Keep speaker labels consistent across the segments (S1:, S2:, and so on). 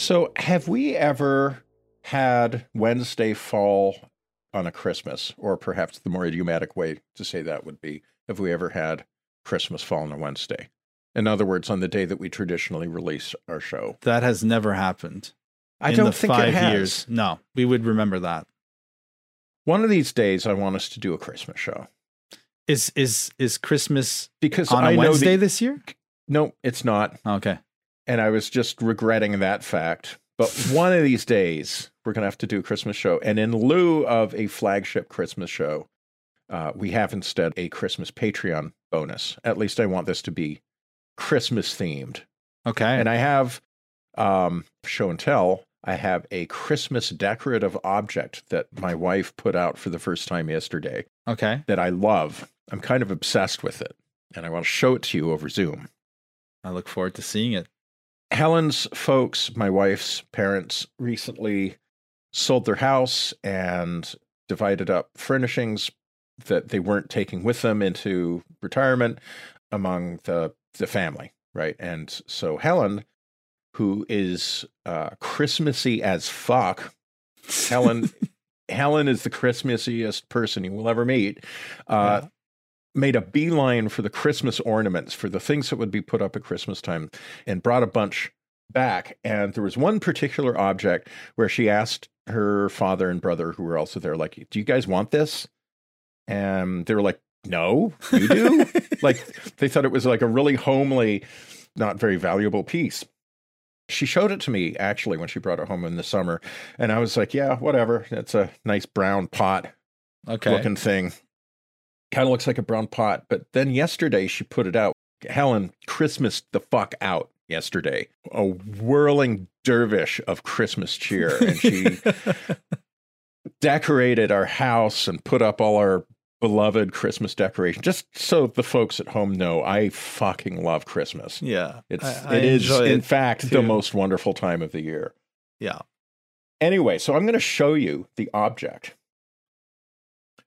S1: So, have we ever had Wednesday fall on a Christmas, or perhaps the more idiomatic way to say that would be, have we ever had Christmas fall on a Wednesday? In other words, on the day that we traditionally release our show.
S2: That has never happened.
S1: I
S2: in
S1: don't
S2: the
S1: think
S2: five
S1: it has.
S2: years. No, we would remember that.
S1: One of these days, I want us to do a Christmas show
S2: Is is is Christmas
S1: because
S2: on a
S1: I know
S2: Wednesday
S1: the,
S2: this year?
S1: no, it's not,
S2: Okay.
S1: And I was just regretting that fact. But one of these days, we're going to have to do a Christmas show, and in lieu of a flagship Christmas show, uh, we have instead a Christmas Patreon bonus. At least I want this to be Christmas themed.
S2: Okay.
S1: And I have um, show and tell. I have a Christmas decorative object that my wife put out for the first time yesterday
S2: okay.
S1: that I love. I'm kind of obsessed with it, and I want to show it to you over Zoom.
S2: I look forward to seeing it.
S1: Helen's folks, my wife's parents, recently sold their house and divided up furnishings that they weren't taking with them into retirement among the the family, right? And so Helen, who is uh, Christmassy as fuck, Helen, Helen is the Christmassiest person you will ever meet. Uh,
S2: Yeah.
S1: Made a beeline for the Christmas ornaments, for the things that would be put up at Christmas time, and brought a bunch back. And there was one particular object where she asked her father and brother, who were also there, like, "Do you guys want this?" And they were like, "No, you do." like they thought it was like a really homely, not very valuable piece. She showed it to me actually when she brought it home in the summer, and I was like, "Yeah, whatever. It's a nice brown pot
S2: Okay.
S1: looking thing. Kind of looks like a brown pot." But then yesterday she put it out. Helen Christmas the fuck out yesterday. A whirling dervish of Christmas cheer, and she decorated our house and put up all our beloved Christmas decorations. Just so the folks at home know, I fucking love Christmas.
S2: yeah.
S1: It's
S2: I- I
S1: it is in fact the most wonderful time of the year.
S2: Yeah.
S1: Anyway, so I'm going to show you the object.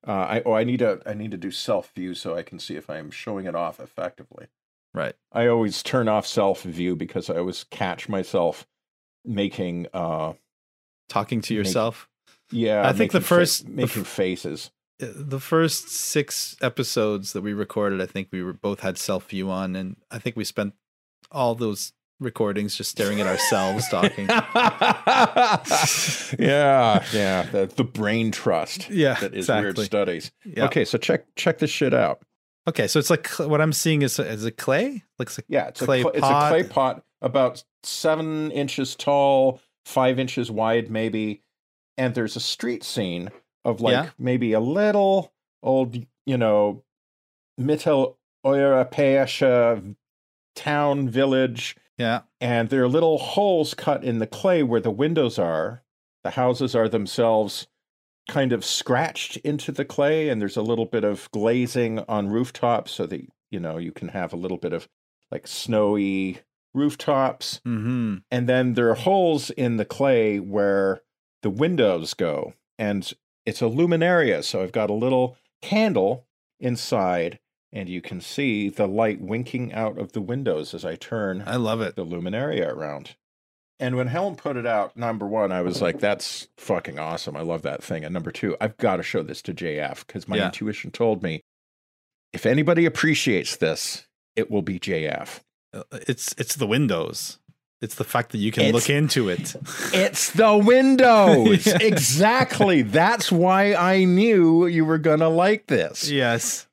S1: Uh, I oh I need to I need to do self view so I can see if I am showing it off effectively.
S2: Right.
S1: I always turn off self view because I always catch myself making uh
S2: Talking to
S1: Make-
S2: yourself.
S1: yeah
S2: I think the
S1: making fa-
S2: first- the
S1: making
S2: f-
S1: faces.
S2: Uh, The first six episodes that we recorded, I think we were both had self view on, and I think we spent all those recordings just staring at ourselves talking.
S1: yeah, yeah, the, the brain trust
S2: Yeah,
S1: that is weird
S2: exactly.
S1: studies.
S2: Yeah.
S1: Okay, so check check this shit out.
S2: Okay, so it's like what I'm seeing is is it clay? Looks like
S1: Yeah, it's
S2: Clay
S1: a cl- it's a clay pot about seven inches tall, five inches wide, maybe. And there's a street scene of like
S2: Yeah.
S1: maybe a little old, you know, Mittel Europäische town village,
S2: yeah,
S1: and there are little holes cut in the clay where the windows are. The houses are themselves kind of scratched into the clay, and there's a little bit of glazing on rooftops so that you know you can have a little bit of like snowy rooftops.
S2: mm-hmm.
S1: And then there are holes in the clay where the windows go, and it's a luminaria. So I've got a little candle inside, and you can see the light winking out of the windows as I turn
S2: I love it.
S1: the luminaria around. And when Helen put it out, number one, I was like, that's fucking awesome. I love that thing. And number two, I've got to show this to JF because my
S2: Yeah.
S1: intuition told me if anybody appreciates this, it will be JF.
S2: Uh, It's it's the windows. It's the fact that you can
S1: It's-
S2: look into it.
S1: It's the windows.
S2: Yeah.
S1: Exactly. That's why I knew you were going to like this.
S2: yes.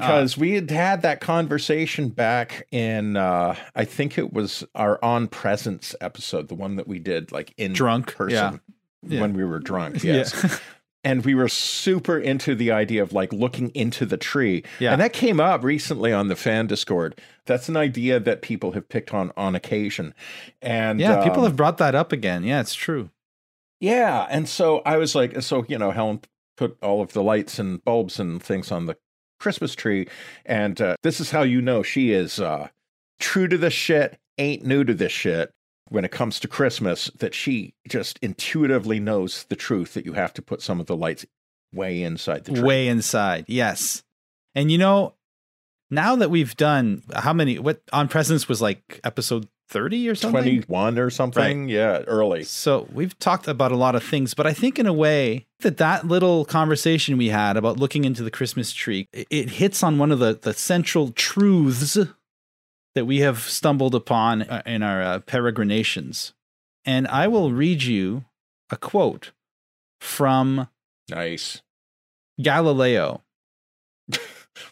S1: Because we had had that conversation back in uh i think it was our on presence episode the one that we did like in
S2: Drunk.
S1: person
S2: Yeah.
S1: when we were drunk
S2: Yeah.
S1: yes and we were super into the idea of like looking into the tree
S2: Yeah.
S1: and that came up recently on the fan discord that's an idea that people have picked on on occasion and
S2: yeah, people
S1: um,
S2: have brought that up again. Yeah, it's true.
S1: yeah, and so I was like, so you know, Helen put all of the lights and bulbs and things on the Christmas tree, and uh, this is how you know she is uh, true to the shit, ain't new to this shit when it comes to Christmas. That she just intuitively knows the truth that you have to put some of the lights way inside the tree.
S2: Way inside. Yes. And you know, now that we've done how many what on presence was like episode 30 or something.
S1: 21 or something. Yeah, early.
S2: So we've talked about a lot of things, but I think in a way that that little conversation we had about looking into the Christmas tree, it- it hits on one of the, the central truths that we have stumbled upon uh, in our uh, peregrinations. And I will read you a quote from
S1: Nice.
S2: Galileo.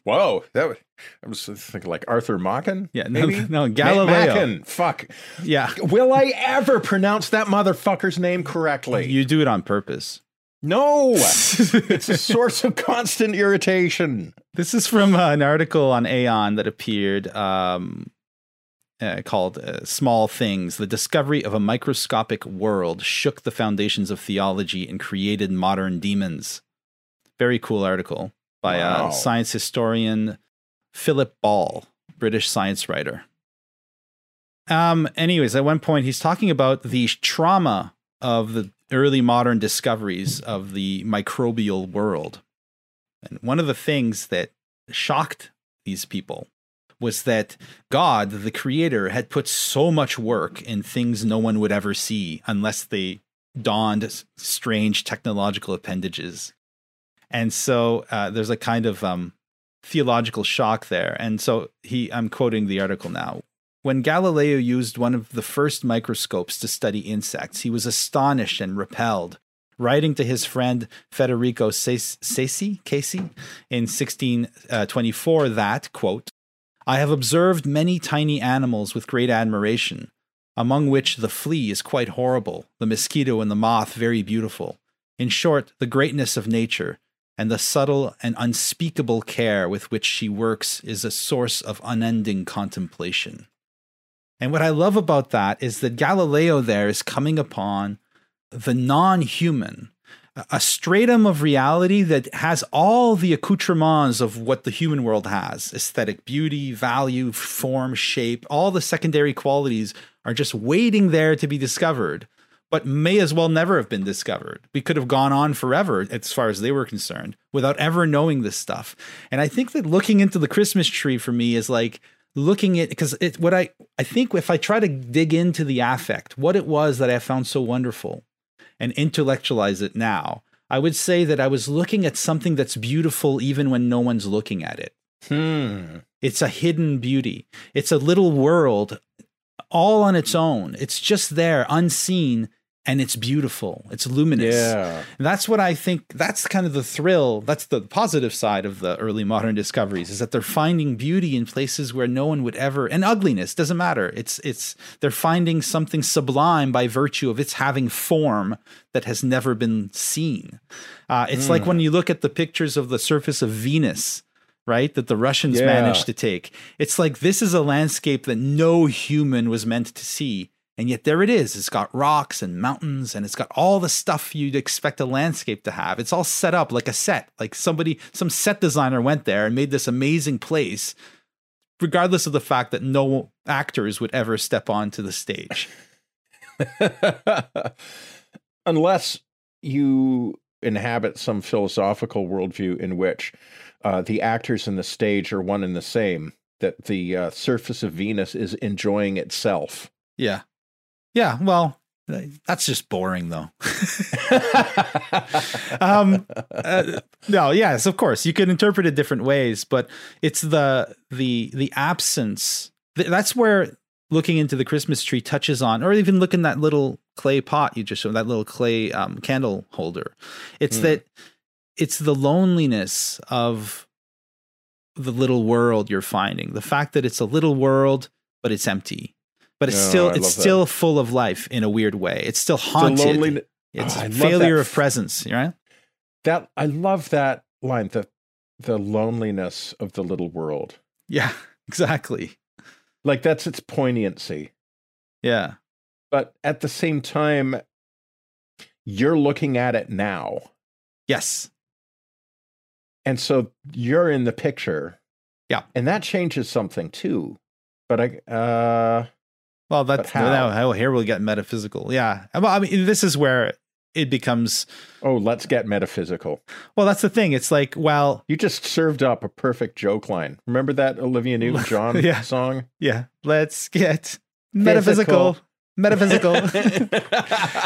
S1: Whoa, that was, I was thinking like Arthur Machen.
S2: Yeah, no,
S1: maybe
S2: no, Galileo.
S1: Machen. Fuck.
S2: Yeah,
S1: Will I ever pronounce that motherfucker's name correctly?
S2: you do it on purpose.
S1: no. it's a source of constant irritation.
S2: This is from uh, an article on Aeon that appeared um, uh, called uh, Small Things. The discovery of a microscopic world shook the foundations of theology and created modern demons. Very cool article by
S1: Wow.
S2: uh, science historian Philip Ball, British science writer. Um, anyways, at one point, he's talking about the trauma of the early modern discoveries of the microbial world. And one of the things that shocked these people was that God, the creator, had put so much work in things no one would ever see unless they donned strange technological appendages. And so uh, there's a kind of um, theological shock there. And so he, I'm quoting the article now. When Galileo used one of the first microscopes to study insects, he was astonished and repelled writing to his friend Federico Cesi, Casey in 1624 that, quote, I have observed many tiny animals with great admiration, among which the flea is quite horrible, the mosquito and the moth very beautiful. In short, the greatness of nature and the subtle and unspeakable care with which she works is a source of unending contemplation. And what I love about that is that Galileo there is coming upon the non human, a stratum of reality that has all the accoutrements of what the human world has aesthetic beauty, value, form, shape, all the secondary qualities are just waiting there to be discovered, but may as well never have been discovered. We could have gone on forever as far as they were concerned without ever knowing this stuff. And I think that looking into the Christmas tree for me is like, looking at because it what I I think if I try to dig into the affect, what it was that I found so wonderful and intellectualize it now, I would say that I was looking at something that's beautiful even when no one's looking at it.
S1: Hmm.
S2: It's a hidden beauty. It's a little world all on its own. It's just there, unseen, and it's beautiful. It's luminous.
S1: Yeah.
S2: And that's what I think that's kind of the thrill. That's the positive side of the early modern discoveries is that they're finding beauty in places where no one would ever and ugliness doesn't matter. It's it's they're finding something sublime by virtue of its having form that has never been seen. Uh, it's like when you look at the pictures of the surface of Venus, right? That the Russians
S1: Yeah.
S2: managed to take. It's like this is a landscape that no human was meant to see. And yet there it is. It's got rocks and mountains and it's got all the stuff you'd expect a landscape to have. It's all set up like a set. Like somebody, some set designer went there and made this amazing place, regardless of the fact that no actors would ever step onto the stage.
S1: Unless you inhabit some philosophical worldview in which uh, the actors and the stage are one and the same, that the uh, surface of Venus is enjoying itself.
S2: Yeah. Yeah. Well, that's just boring though. um uh, no yes of course you can interpret it different ways but it's the the the absence th- that's where looking into the christmas tree touches on or even look in that little clay pot you just showed that little clay um, candle holder it's
S1: Mm.
S2: that it's the loneliness of the little world you're finding the fact that it's a little world but it's empty but it's
S1: Oh,
S2: still
S1: I
S2: it's
S1: love that.
S2: still full of life in a weird way it's still
S1: The
S2: haunted
S1: lonely-
S2: it's
S1: Oh,
S2: a failure of presence, right?
S1: that I love that line. The the loneliness of the little world.
S2: Yeah, exactly.
S1: Like that's its poignancy.
S2: Yeah.
S1: But at the same time, you're looking at it now.
S2: Yes.
S1: And so you're in the picture.
S2: Yeah.
S1: And that changes something too. But I uh
S2: Well, that's
S1: how?
S2: now how here we'll get metaphysical. Yeah. Well, I mean, this is where it becomes.
S1: oh, let's get metaphysical.
S2: Well, that's the thing. It's like, well,
S1: You just served up a perfect joke line. Remember that Olivia Newton John
S2: Yeah.
S1: song?
S2: yeah. Let's get metaphysical. Metaphysical.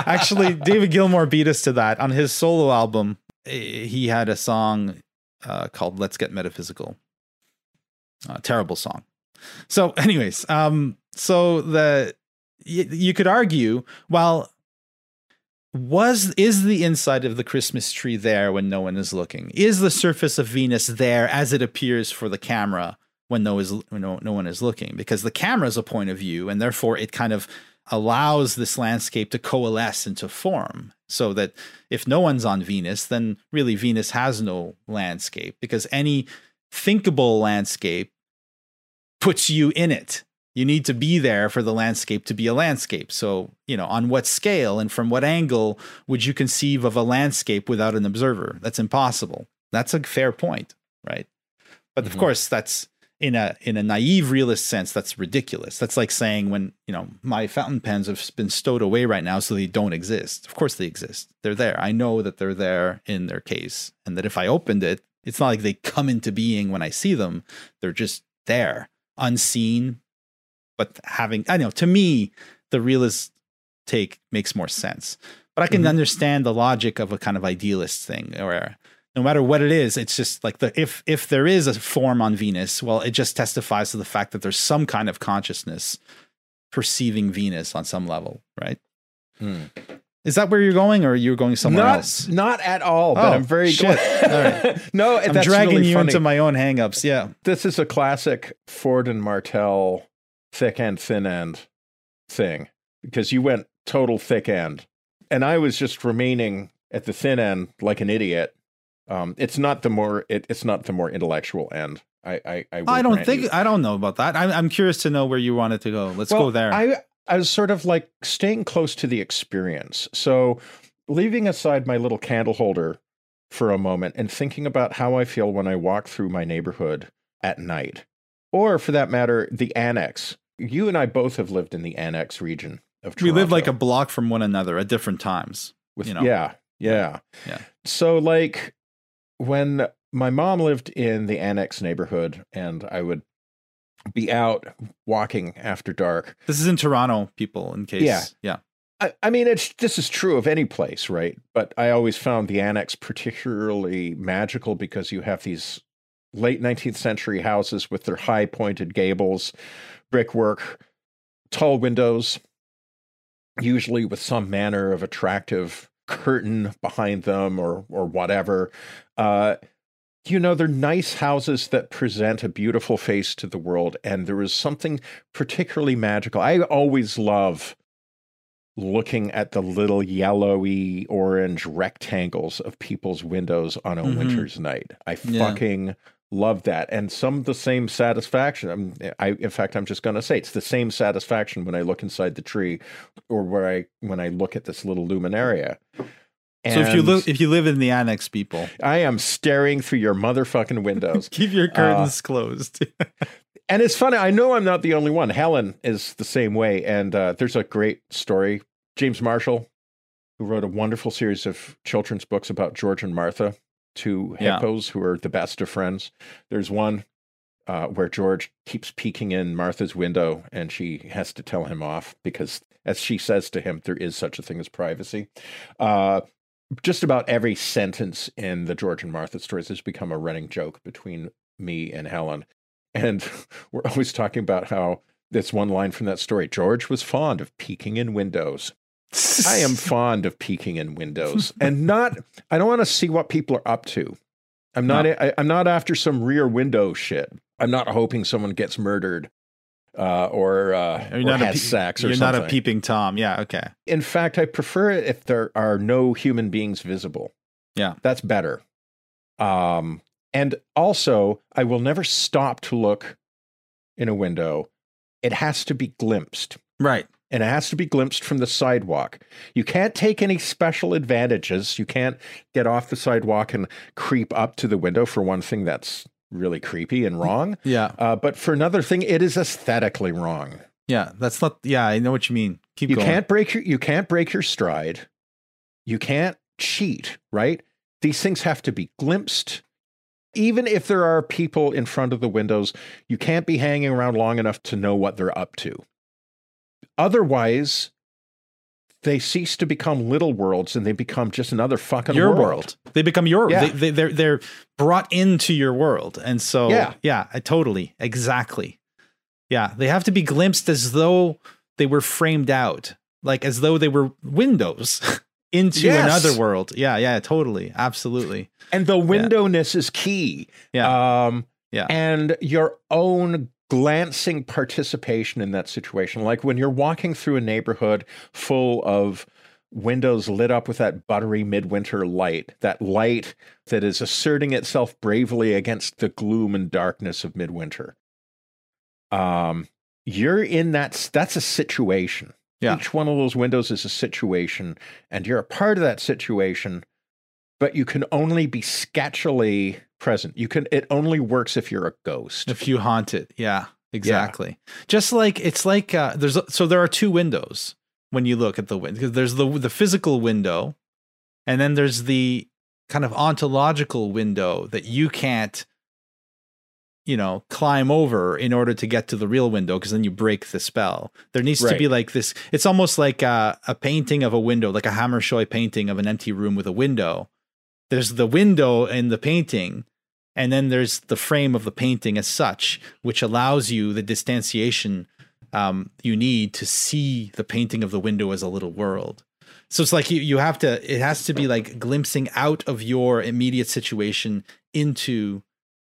S2: Actually, David Gilmour beat us to that on his solo album. eh, He had a song uh, called "Let's Get Metaphysical." Uh, terrible song. So, anyways, um, so the y- you could argue, well, was is the inside of the Christmas tree there when no one is looking? Is the surface of Venus there as it appears for the camera when no is no, no one is looking? Because the camera is a point of view, and therefore it kind of allows this landscape to coalesce into form. So that if no one's on Venus, then really Venus has no landscape because any thinkable landscape puts you in it. You need to be there for the landscape to be a landscape. So, you know, on what scale and from what angle would you conceive of a landscape without an observer? That's impossible. That's a fair point, right? But of
S1: Mhm.
S2: course, that's in a in a naive realist sense, that's ridiculous. That's like saying when, you know, my fountain pens have been stowed away right now so they don't exist. Of course they exist. They're there. I know that they're there in their case. And that if I opened it, it's not like they come into being when I see them. They're just there, unseen, but having I know to me the realist take makes more sense. But I can
S1: Mhm.
S2: understand the logic of a kind of idealist thing where no matter what it is, it's just like the if if there is a form on Venus, well, it just testifies to the fact that there's some kind of consciousness perceiving Venus on some level, right?
S1: Hmm.
S2: Is that where you're going, or are you're going somewhere
S1: not,
S2: else?
S1: Not at all, but
S2: Oh,
S1: I'm very
S2: shit.
S1: glad. no,
S2: I'm dragging
S1: really
S2: you
S1: funny.
S2: into my own hangups. Yeah.
S1: this is a classic Ford and Martel thick end, thin end thing because you went total thick end, and I was just remaining at the thin end like an idiot. Um, it's not the more it, it's not the more intellectual end. I I, I,
S2: I don't think
S1: you.
S2: I don't know about that. I'm I'm curious to know where you wanted to go. Let's
S1: Well,
S2: go there.
S1: I I was sort of like staying close to the experience. So leaving aside my little candle holder for a moment and thinking about how I feel when I walk through my neighborhood at night, or for that matter, the annex. You and I both have lived in the annex region of
S2: we live like a block from one another at different times.
S1: with
S2: you know.
S1: yeah yeah
S2: Yeah.
S1: so like when my mom lived in the annex neighborhood and i would be out walking after dark
S2: This is in Toronto, people. In case,
S1: Yeah.
S2: yeah.
S1: I, I mean it's this is true of any place right but i always found the annex particularly magical because you have these late 19th century houses with their high pointed gables brickwork tall windows usually with some manner of attractive curtain behind them or or whatever uh you know they're nice houses that present a beautiful face to the world and there is something particularly magical i always love looking at the little yellowy orange rectangles of people's windows on a
S2: Mhm.
S1: winter's night i
S2: Yeah.
S1: fucking love that and some of the same satisfaction I'm, i in fact i'm just going to say it's the same satisfaction when i look inside the tree or where i when i look at this little luminaria
S2: so if you
S1: And
S2: live if you live in the annex, people,
S1: i am staring through your motherfucking windows.
S2: Keep your curtains closed.
S1: and it's funny i know i'm not the only one. Helen is the same way and uh, there's a great story. James marshall who wrote a wonderful series of children's books about george and martha two
S2: Yeah.
S1: hippos who are the best of friends. There's one uh, where george keeps peeking in martha's window and she has to tell him off because as she says to him there is such a thing as privacy. Uh, just about every sentence in the george and martha stories has become a running joke between me and helen and we're always talking about how this one line from that story George was fond of peeking in windows. I am fond of peeking in windows and not, I don't want to see what people are up to. I'm not, I, I'm not after some rear window shit. I'm not hoping someone gets murdered uh, or, uh,
S2: You're
S1: or
S2: not a
S1: has
S2: pe-
S1: sex or
S2: You're
S1: something.
S2: not a peeping tom. Yeah. Okay.
S1: In fact, I prefer it if there are no human beings visible.
S2: Yeah.
S1: That's better. Um, and also, I will never stop to look in a window. It has to be glimpsed,
S2: Right.
S1: and it has to be glimpsed from the sidewalk. You can't take any special advantages. You can't get off the sidewalk and creep up to the window for one thing that's really creepy and wrong.
S2: Yeah.
S1: Uh, but for another thing, it is aesthetically wrong.
S2: Yeah. That's not. Yeah. I know what you mean. Keep
S1: you
S2: going.
S1: can't break your you can't break your stride you can't cheat right these things have to be glimpsed even if there are people in front of the windows you can't be hanging around long enough to know what they're up to otherwise, they cease to become little worlds and they become just another fucking
S2: your
S1: world.
S2: world. They become your
S1: Yeah.
S2: they, they they're they're brought into your world. And so
S1: Yeah.
S2: yeah, I totally. Exactly. Yeah, they have to be glimpsed as though they were framed out, like as though they were windows into
S1: Yes.
S2: another world. Yeah, yeah, totally. Absolutely.
S1: And the windowness is key.
S2: Yeah.
S1: Um,
S2: Yeah.
S1: And your own glancing participation in that situation. Like when you're walking through a neighborhood full of windows lit up with that buttery midwinter light, that light that is asserting itself bravely against the gloom and darkness of midwinter. Um, you're in that, that's a situation.
S2: Yeah.
S1: Each one of those windows is a situation, and you're a part of that situation, but you can only be sketchily present. You can it only works if you're a ghost.
S2: If you haunt it. Yeah, exactly. Just like it's like uh, there's so there are two windows when you look at the window. There's the the physical window, and then there's the kind of ontological window that you can't you know climb over in order to get to the real window because then you break the spell there needs to be like this it's almost like a, a painting of a window like a Hammershøi painting of an empty room with a window there's the window in the painting and then there's the frame of the painting as such which allows you the distanciation um, you need to see the painting of the window as a little world. So it's like you, you have to it has to be like glimpsing out of your immediate situation into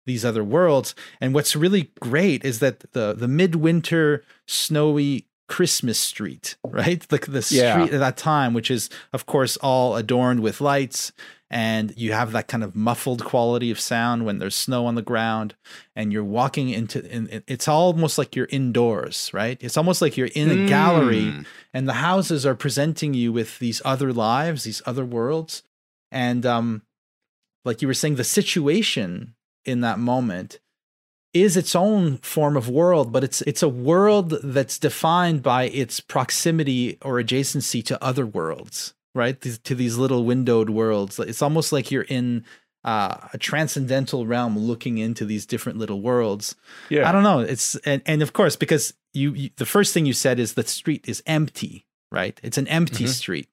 S2: these other worlds. And what's really great is that the the midwinter snowy christmas street right? Like the street
S1: Yeah.
S2: at that time which is of course all adorned with lights and you have that kind of muffled quality of sound when there's snow on the ground and you're walking into in, it's almost like you're indoors right? It's almost like you're in a gallery
S1: Mm.
S2: and the houses are presenting you with these other lives these other worlds. And um like you were saying the situation in that moment is its own form of world but it's it's a world that's defined by its proximity or adjacency to other worlds right these, to these little windowed worlds it's almost like you're in uh, a transcendental realm looking into these different little worlds
S1: Yeah.
S2: I don't know. It's and, and of course because you, you the first thing you said is the street is empty, right? It's an empty
S1: Mhm.
S2: street.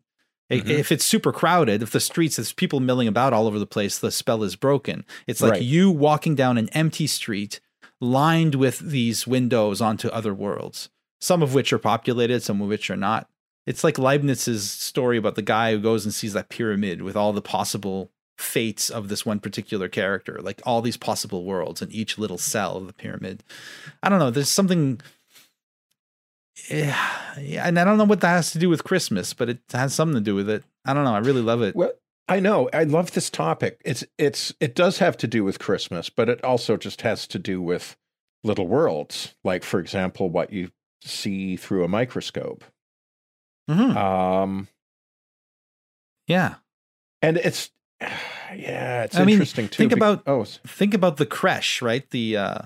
S1: Mhm.
S2: If it's super crowded, if the streets there's people milling about all over the place, the spell is broken. It's like
S1: Right.
S2: you walking down an empty street lined with these windows onto other worlds, some of which are populated, some of which are not. It's like Leibniz's story about the guy who goes and sees that pyramid with all the possible fates of this one particular character, like all these possible worlds in each little cell of the pyramid. I don't know. There's something. Yeah, and I don't know what that has to do with Christmas, but it has something to do with it. I don't know. I really love it.
S1: Well, I know. I love this topic. It's it's it does have to do with Christmas, but it also just has to do with little worlds. Like for example, what you see through a microscope.
S2: Mhm.
S1: Um
S2: Yeah.
S1: and it's yeah, it's
S2: I mean,
S1: interesting too.
S2: think about-
S1: oh,
S2: Think about the crèche, right? The uh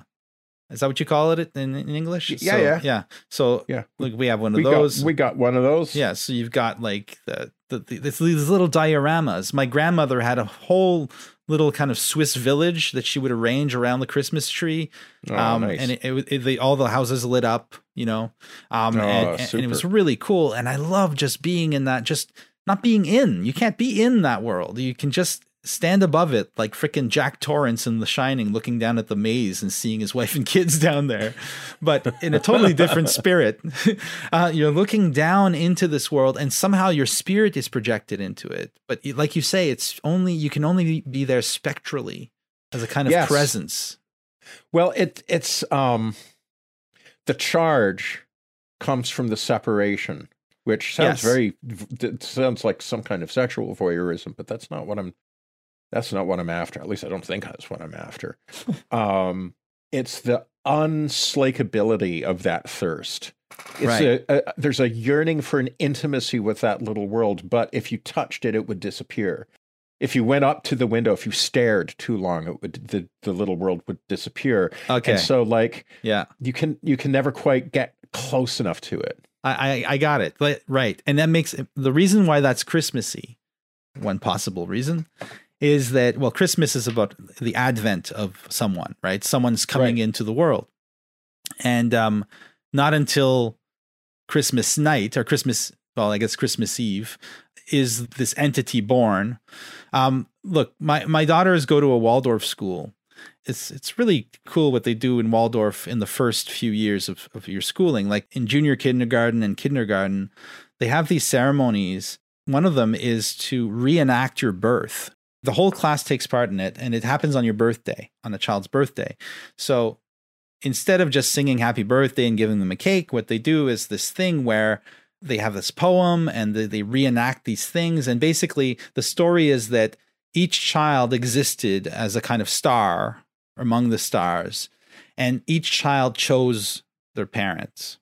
S2: is that what you call it in, in English?
S1: Yeah,
S2: So-
S1: yeah.
S2: yeah. So
S1: Yeah.
S2: look, we have one of
S1: we
S2: those.
S1: got we got one of those.
S2: Yeah, so you've got like the, the, the these little dioramas. My grandmother had a whole little kind of Swiss village that she would arrange around the Christmas tree,
S1: Oh,
S2: um,
S1: nice.
S2: and it, it, it, they, all the houses lit up, you know, um,
S1: Oh,
S2: and, and- and it was really cool. And I love just being in that, just not being in. You can't be in that world. You can just stand above it, like freaking Jack Torrance in The Shining, looking down at the maze and seeing his wife and kids down there, but in a totally different spirit. Uh, you're looking down into this world, and somehow your spirit is projected into it. But like you say, it's only you can only be there spectrally as a kind of
S1: Yes.
S2: presence.
S1: Well, it it's um the charge comes from the separation, which sounds
S2: Yes.
S1: very it sounds like some kind of sexual voyeurism, but that's not what I'm that's not what I'm after. At least I don't think that's what I'm after. um it's the unslakability of that thirst. It's
S2: Right.
S1: a, a, there's a yearning for an intimacy with that little world, but if you touched it, it would disappear. If you went up to the window, if you stared too long, it would the, the little world would disappear.
S2: Okay,
S1: And so like
S2: yeah,
S1: you can you can never quite get close enough to it.
S2: I, I I got it. But, right, and that makes the reason why that's Christmassy. One possible reason is that well, Christmas is about the advent of someone, right? Someone's coming
S1: Right.
S2: into the world, and um, not until Christmas night or Christmas, well, I guess Christmas Eve, is this entity born. Um, look, my my daughters go to a Waldorf school. It's it's really cool what they do in Waldorf in the first few years of, of your schooling. Like in junior kindergarten and kindergarten, they have these ceremonies. One of them is to reenact your birth. The whole class takes part in it, and it happens on your birthday, on a child's birthday. So instead of just singing happy birthday and giving them a cake, what they do is this thing where they have this poem and they, they reenact these things. And basically, the story is that each child existed as a kind of star among the stars, and each child chose their parents.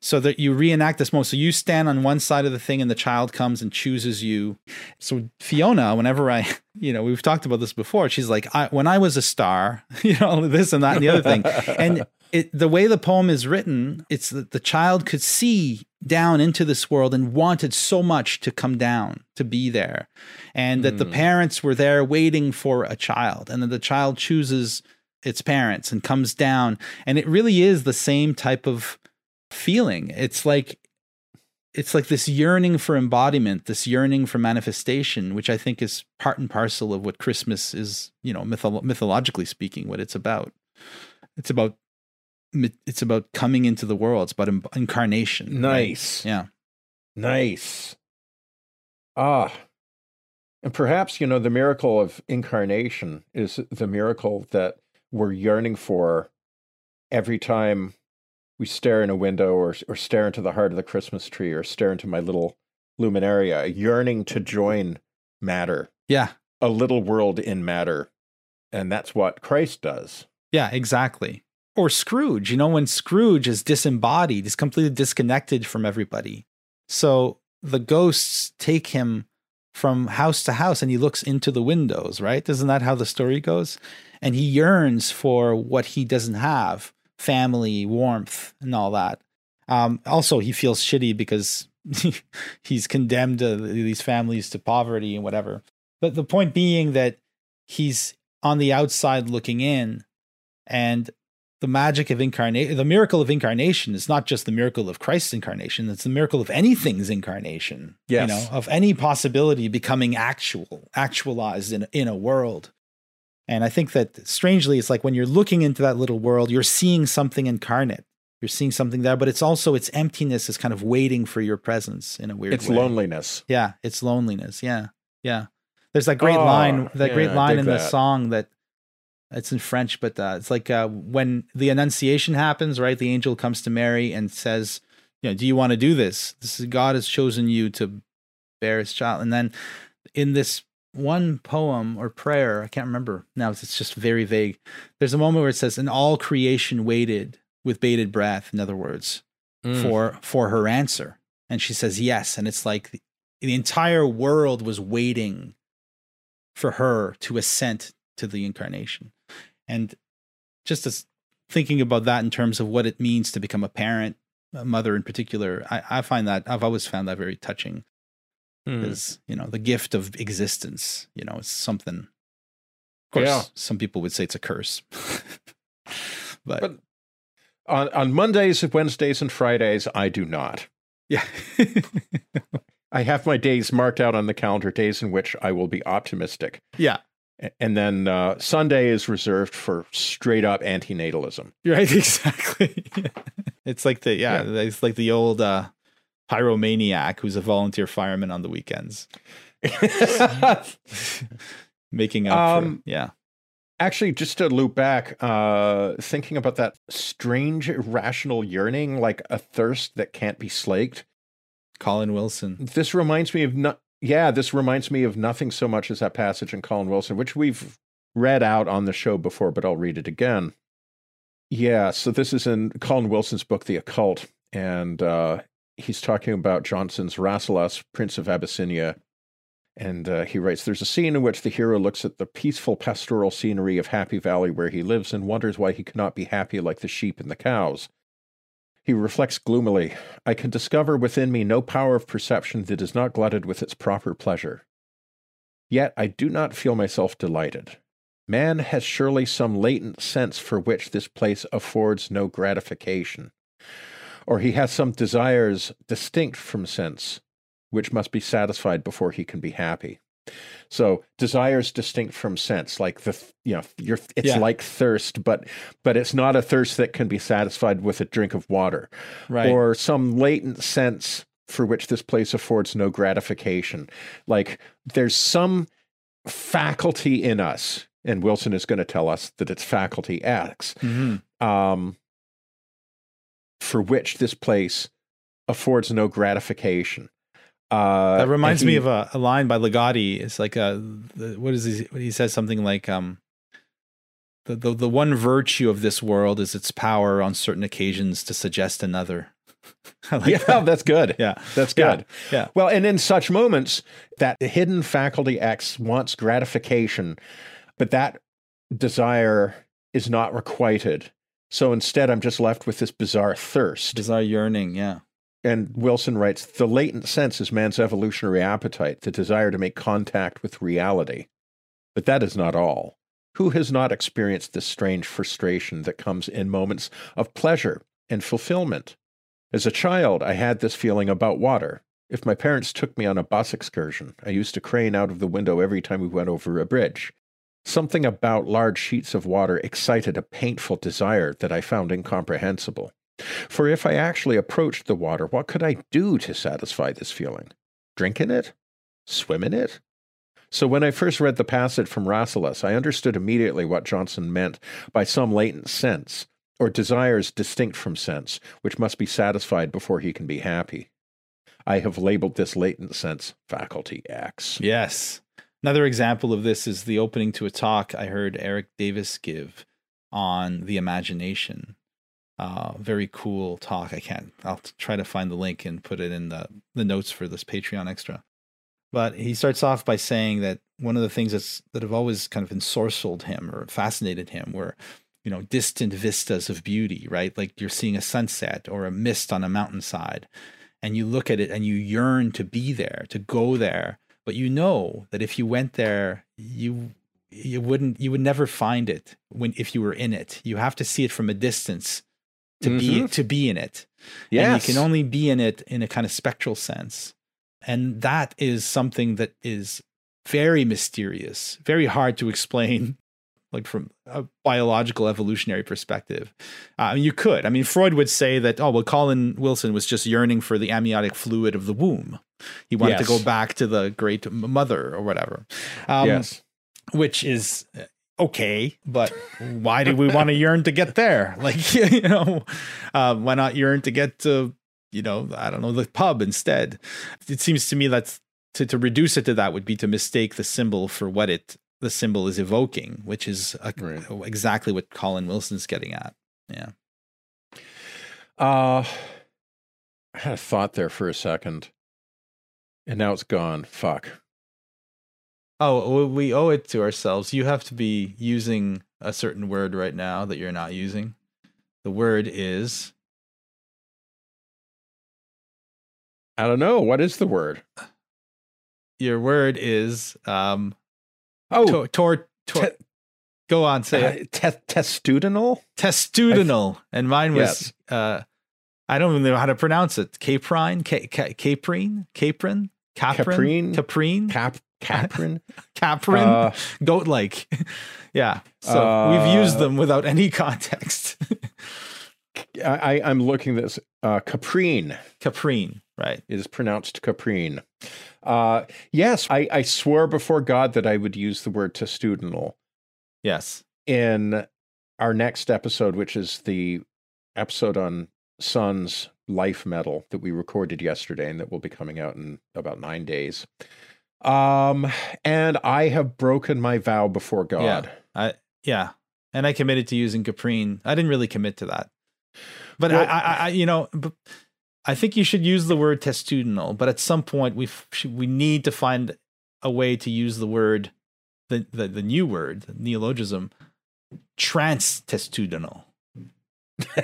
S2: So that you reenact this moment. So you stand on one side of the thing and the child comes and chooses you. So Fiona, whenever I, you know, we've talked about this before, she's like, I, when I was a star, you know, this and that and the other thing. And it, the way the poem is written, it's that the child could see down into this world and wanted so much to come down to be there and that mm. the hmm. parents were there waiting for a child and that the child chooses its parents and comes down and it really is the same type of feeling it's like it's like this yearning for embodiment this yearning for manifestation which i think is part and parcel of what christmas is you know mytholo- mythologically speaking what it's about it's about it's about coming into the world. It's about incarnation.
S1: Nice.
S2: Right? Yeah.
S1: Nice. Ah. And perhaps, you know, the miracle of incarnation is the miracle that we're yearning for every time we stare in a window or, or stare into the heart of the Christmas tree or stare into my little luminaria, yearning to join matter.
S2: Yeah.
S1: A little world in matter. And that's what Christ does.
S2: Yeah, exactly or Scrooge, you know, when Scrooge is disembodied, is completely disconnected from everybody. So the ghosts take him from house to house and he looks into the windows, right? Isn't that how the story goes? And he yearns for what he doesn't have family, warmth, and all that. Um, also, he feels shitty because he's condemned these families to poverty and whatever. But the point being that he's on the outside looking in and the magic of incarnation, the miracle of incarnation is not just the miracle of Christ's incarnation, it's the miracle of anything's incarnation.
S1: Yes.
S2: You know, of any possibility becoming actual, actualized in, in a world. And I think that strangely, it's like when you're looking into that little world, you're seeing something incarnate. You're seeing something there, but it's also its emptiness is kind of waiting for your presence in a weird way.
S1: it's
S2: way.
S1: loneliness.
S2: Yeah, it's loneliness. Yeah. Yeah. There's that great oh, line, that yeah, great line in that. the song that it's in French, but uh, it's like uh, when the Annunciation happens, right? The angel comes to Mary and says, "You know, do you want to do this? This is God has chosen you to bear His child." And then in this one poem or prayer, I can't remember now. It's just very vague. There's a moment where it says, "And all creation waited with bated breath." In other words, mm. for for her answer, and she says yes, and it's like the, the entire world was waiting for her to assent to the incarnation. And just as thinking about that in terms of what it means to become a parent, a mother in particular, I, I find that I've always found that very touching. Because, hmm. you know, the gift of existence, you know, it's something. Of course, yeah. some people would say it's a curse. but, but
S1: on, on Mondays, Wednesdays, and Fridays, I do not.
S2: Yeah.
S1: I have my days marked out on the calendar, days in which I will be optimistic.
S2: Yeah
S1: and then uh, Sunday is reserved for straight up antinatalism.
S2: Right, exactly. it's like the yeah, yeah, it's like the old uh, pyromaniac who's a volunteer fireman on the weekends, making up. Um, for, yeah.
S1: Actually, just to loop back, uh, thinking about that strange irrational yearning, like a thirst that can't be slaked.
S2: Colin Wilson.
S1: This reminds me of not yeah, this reminds me of nothing so much as that passage in Colin Wilson, which we've read out on the show before, but I'll read it again. Yeah, so this is in Colin Wilson's book, The Occult, and uh, he's talking about Johnson's Rasselas, Prince of Abyssinia. And uh, he writes There's a scene in which the hero looks at the peaceful pastoral scenery of Happy Valley where he lives and wonders why he cannot be happy like the sheep and the cows. He reflects gloomily I can discover within me no power of perception that is not glutted with its proper pleasure. Yet I do not feel myself delighted. Man has surely some latent sense for which this place affords no gratification. Or he has some desires distinct from sense, which must be satisfied before he can be happy. So desires distinct from sense, like the you know, you're it's
S2: Yeah.
S1: like thirst, but but it's not a thirst that can be satisfied with a drink of water,
S2: Right.
S1: or some latent sense for which this place affords no gratification. Like there's some faculty in us, and Wilson is going to tell us that it's faculty X,
S2: Mhm.
S1: um, for which this place affords no gratification. Uh,
S2: That reminds
S1: and
S2: me of a, a line by Ligotti. It's like a the, what is he? He says something like um, the, the the one virtue of this world is its power on certain occasions to suggest another. Like
S1: yeah,
S2: that.
S1: that's good.
S2: yeah,
S1: That's
S2: Yeah,
S1: good.
S2: yeah.
S1: Well, and in such moments, that hidden faculty X wants gratification, but that desire is not requited. So instead, I'm just left with this bizarre thirst.
S2: bizarre yearning. Yeah,
S1: And Wilson writes the latent sense is man's evolutionary appetite, the desire to make contact with reality. But that is not all. Who has not experienced this strange frustration that comes in moments of pleasure and fulfillment? As a child, I had this feeling about water. If my parents took me on a bus excursion, I used to crane out of the window every time we went over a bridge. Something about large sheets of water excited a painful desire that I found incomprehensible. For if I actually approached the water, what could I do to satisfy this feeling? Drink in it? Swim in it? So when I first read the passage from Rasselas, I understood immediately what Johnson meant by some latent sense, or desires distinct from sense, which must be satisfied before he can be happy. I have labeled this latent sense faculty X.
S2: yes. Another example of this is the opening to a talk I heard Erik Davis give on the imagination. Uh, very cool talk. I can't. I'll try to find the link and put it in the the notes for this Patreon extra. But he starts off by saying that one of the things that's that have always kind of ensorcelled him or fascinated him were, you know, distant vistas of beauty, right? Like you're seeing a sunset or a mist on a mountainside, and you look at it and you yearn to be there, to go there, but you know that if you went there, you you wouldn't you would never find it when if you were in it. You have to see it from a distance to be
S1: Mhm.
S2: to be in it.
S1: Yes.
S2: And you can only be in it in a kind of spectral sense. And that is something that is very mysterious, very hard to explain, like from a biological evolutionary perspective. Uh, you could. I mean, Freud would say that, oh, well, Colin Wilson was just yearning for the amniotic fluid of the womb. He wanted to go back to the great mother or whatever. Um,
S1: yes.
S2: which is uh, okay, but why do we want to yearn to get there? Like, you know, uh, why not yearn to get to, you know, I don't know, the pub instead? It seems to me that to, to reduce it to that would be to mistake the symbol for what it the symbol is evoking, which is a,
S1: Right.
S2: exactly what Colin Wilson's getting at. Yeah.
S1: Uh, I had a thought there for a second, and now it's gone. Fuck.
S2: Oh, well, we owe it to ourselves. You have to be using a certain word right now that you're not using. The word is
S1: I don't know. What is the word?
S2: your word is um
S1: Oh,
S2: tor, tor, tor-
S1: te-
S2: go on say it.
S1: uh, te- testudinal?
S2: testudinal. And mine was
S1: Yes.
S2: uh i don't even know how to pronounce it. Caprine? Ca- ca- caprine? Caprin caprin
S1: Caprine?
S2: caprine?
S1: Cap Caprin?
S2: caprin?
S1: Uh,
S2: goat like yeah. So we've used
S1: Uh,
S2: them without any context.
S1: I, I- I'm looking this. Uh, caprine.
S2: Caprine right
S1: is pronounced caprine. Uh, yes, I, I swore before God that I would use the word testudinal
S2: yes
S1: in our next episode, which is the episode on Sunn's life metal that we recorded yesterday and that will be coming out in about nine days. Um, and I have broken my vow before God.
S2: yeah and i committed to using caprine i didn't really commit to that but
S1: Well-
S2: I, I, I you know b- i think you should use the word testudinal but at some point we should- we need to find a way to use the word the the, the new word the neologism transtestudinal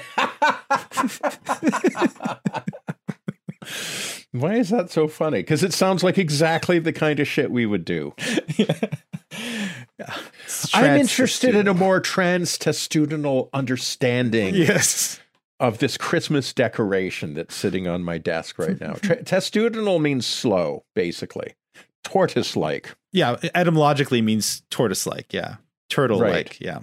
S1: Why is that so funny? Because it sounds like exactly the kind of shit we would do. I'm interested in a more trans-testudinal understanding
S2: yes
S1: of this Christmas decoration that's sitting on my desk right now. Tra- testudinal means slow, basically, tortoise like.
S2: Yeah, etymologically means tortoise like. Yeah, turtle like.
S1: Right.
S2: Yeah.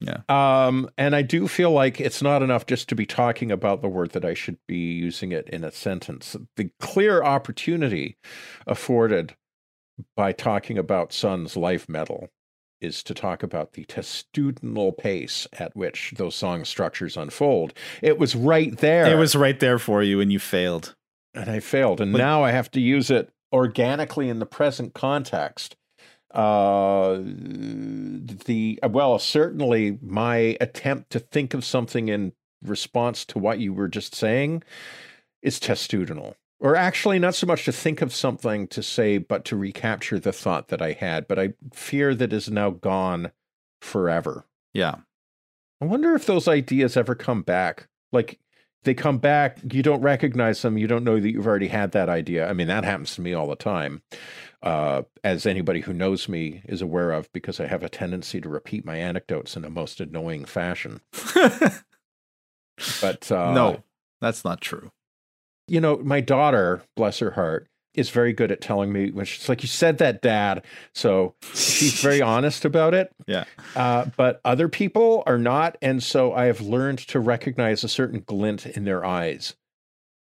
S2: Yeah.
S1: Um, and I do feel like it's not enough just to be talking about the word that I should be using it in a sentence. The clear opportunity afforded by talking about Sunn's life metal is to talk about the testudinal pace at which those song structures unfold. It was right there.
S2: It was right there for you, and you failed.
S1: and I failed. And
S2: But-
S1: now I have to use it organically in the present context. Uh, the well, certainly my attempt to think of something in response to what you were just saying is testudinal. Or actually, not so much to think of something to say, but to recapture the thought that I had. But I fear that is now gone forever.
S2: Yeah.
S1: I wonder if those ideas ever come back. Like they come back, you don't recognize them, you don't know that you've already had that idea. I mean, that happens to me all the time. Uh, as anybody who knows me is aware of, because I have a tendency to repeat my anecdotes in a most annoying fashion. But uh,
S2: no, that's not true.
S1: You know, my daughter, bless her heart, is very good at telling me when she's like, "You said that, Dad." So she's very honest about it.
S2: Yeah.
S1: Uh, but other people are not, and so I have learned to recognize a certain glint in their eyes,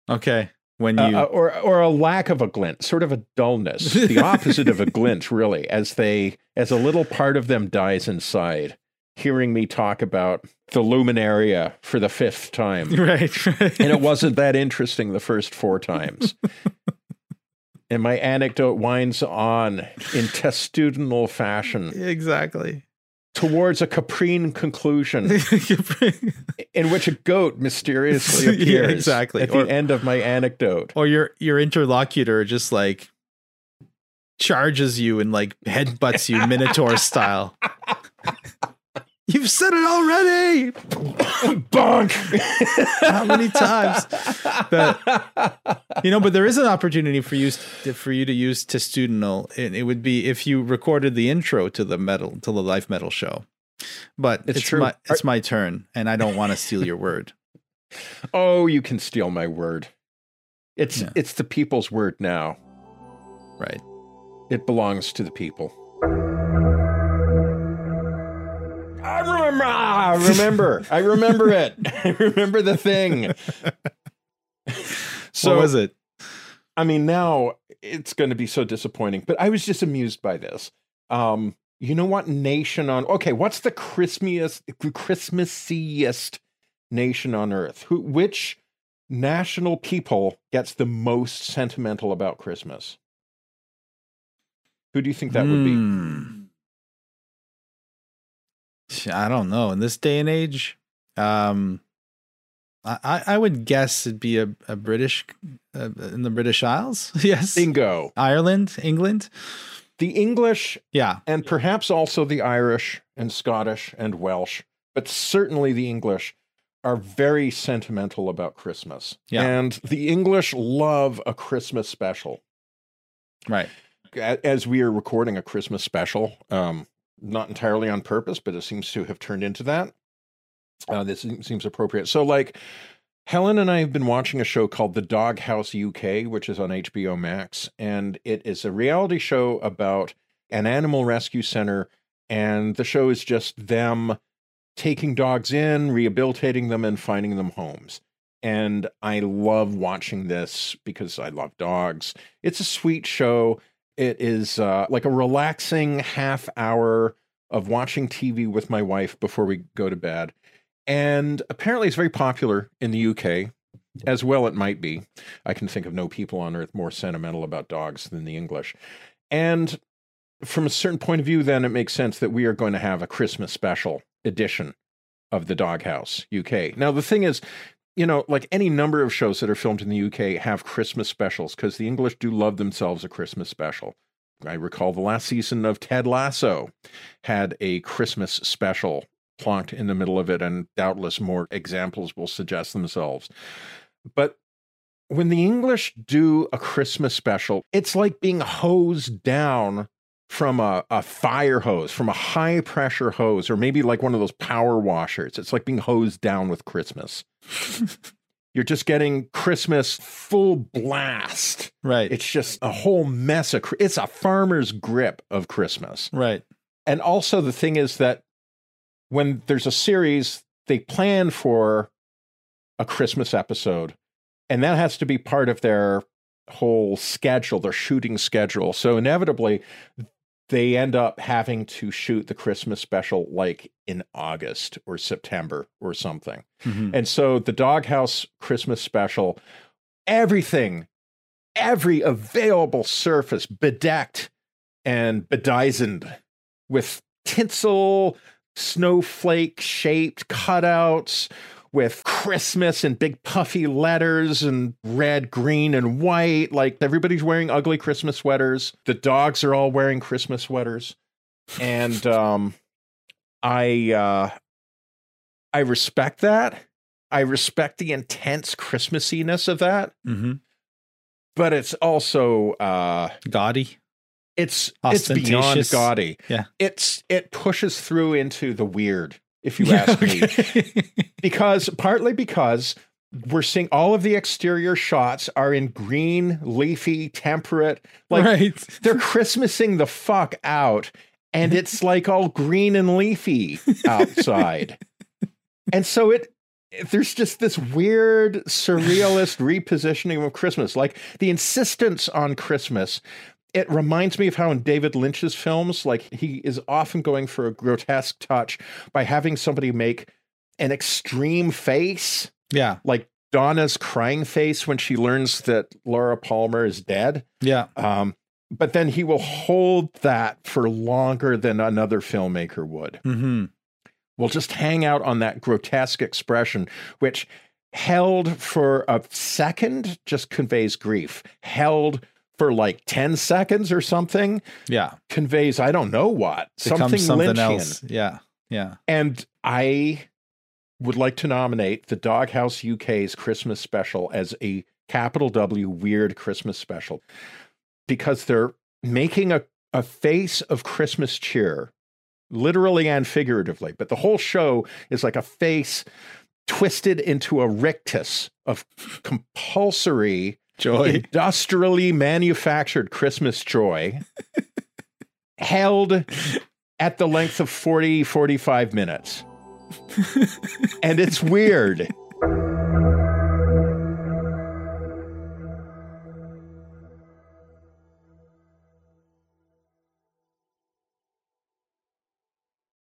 S2: Okay. When
S1: Uh,
S2: you
S1: uh, or or a lack of a glint, sort of a dullness, the opposite of a glint, really, as they as a little part of them dies inside. Hearing me talk about the luminaria for the fifth time,
S2: right, right.
S1: and it wasn't that interesting the first four times. and my anecdote winds on in testudinal fashion
S2: exactly.
S1: towards a caprine conclusion in which a goat mysteriously
S2: Yeah,
S1: appears
S2: exactly.
S1: at
S2: Or-
S1: the end of my anecdote.
S2: or your your interlocutor just like charges you and like headbutts you minotaur style. You've said it already.
S1: Bonk!
S2: How many times? You know, but there is an opportunity for you for you to use testudinal. It, it would be if you recorded the intro to the metal to the life metal show. But
S1: It's
S2: it's,
S1: true.
S2: my it's my turn, and I don't want to steal your word.
S1: oh, you can steal my word. It's
S2: Yeah.
S1: it's the people's word now.
S2: Right.
S1: It belongs to the people. Remember. I remember. I remember it. I remember the thing.
S2: So what was it?
S1: I mean, now it's going to be so disappointing, but I was just amused by this. Um, you know what nation on okay, what's the Christmiest Christmassiest nation on earth? Who which national people gets the most sentimental about Christmas? Who do you think that would be?
S2: I don't know. In this day and age, um, I, I- I would guess it'd be a, a British uh, in the British Isles. yes,
S1: Bingo.
S2: Ireland, England.
S1: The English
S2: Yeah,
S1: and perhaps also the Irish and Scottish and Welsh, but certainly the English are very sentimental about Christmas.
S2: Yeah.
S1: And the English love a Christmas special.
S2: right.
S1: As we are recording a Christmas special, um, not entirely on purpose, but it seems to have turned into that. Uh, this seems appropriate. So, like, Helen and I have been watching a show called The Doghouse UK, which is on HBO Max, and it is a reality show about an animal rescue center, and the show is just them taking dogs in, rehabilitating them, and finding them homes. And I love watching this because I love dogs. It's a sweet show. It is uh, like a relaxing half hour of watching TV with my wife before we go to bed. And apparently, it's very popular in the UK, as well it might be. I can think of no people on earth more sentimental about dogs than the English. And from a certain point of view, then it makes sense that we are going to have a Christmas special edition of the Doghouse UK. Now, the thing is, you know, like any number of shows that are filmed in the UK have Christmas specials because the English do love themselves a Christmas special. I recall the last season of Ted Lasso had a Christmas special plonked in the middle of it, and doubtless more examples will suggest themselves. But when the English do a Christmas special, it's like being hosed down from a, a fire hose, from a high pressure hose, or maybe like one of those power washers. It's like being hosed down with Christmas. You're just getting Christmas full blast.
S2: Right.
S1: It's just a whole mess of, it's a farmer's grip of Christmas.
S2: right.
S1: And also, the thing is that when there's a series, they plan for a Christmas episode, and that has to be part of their whole schedule, their shooting schedule. So, inevitably, they end up having to shoot the Christmas special like in August or September or something.
S2: Mhm.
S1: And so, the Doghouse Christmas special, everything, every available surface bedecked and bedizened with tinsel, snowflake shaped cutouts, with Christmas and big puffy letters and red, green, and white. Like everybody's wearing ugly Christmas sweaters. The dogs are all wearing Christmas sweaters. And um I uh I respect that. I respect the intense Christmassiness of that,
S2: Mhm.
S1: but it's also uh
S2: Gaudy.
S1: it's it's beyond gaudy.
S2: Yeah.
S1: It's it pushes through into the weird, if you ask me. Because partly because we're seeing all of the exterior shots are in green, leafy, temperate, like
S2: right.
S1: they're Christmasing the fuck out, and it's like all green and leafy outside. and so it there's just this weird surrealist repositioning of Christmas. Like the insistence on Christmas. It reminds me of how in David Lynch's films, like he is often going for a grotesque touch by having somebody make an extreme face,
S2: Yeah.
S1: like Donna's crying face when she learns that Laura Palmer is dead.
S2: Yeah.
S1: Um, but then he will hold that for longer than another filmmaker would.
S2: Mm-hmm.
S1: Will just hang out on that grotesque expression, which held for a second just conveys grief. Held for like 10 seconds or something
S2: Yeah.
S1: conveys, I don't know what,
S2: Becomes
S1: something,
S2: something
S1: Lynchian.
S2: else. Yeah. Yeah.
S1: And I would like to nominate the Doghouse UK's Christmas special as a capital W weird Christmas special because they're making a, a face of Christmas cheer, literally and figuratively. But the whole show is like a face twisted into a rictus of compulsory,
S2: Joy.
S1: industrially manufactured Christmas joy held at the length of 40, 45 minutes. and it's weird.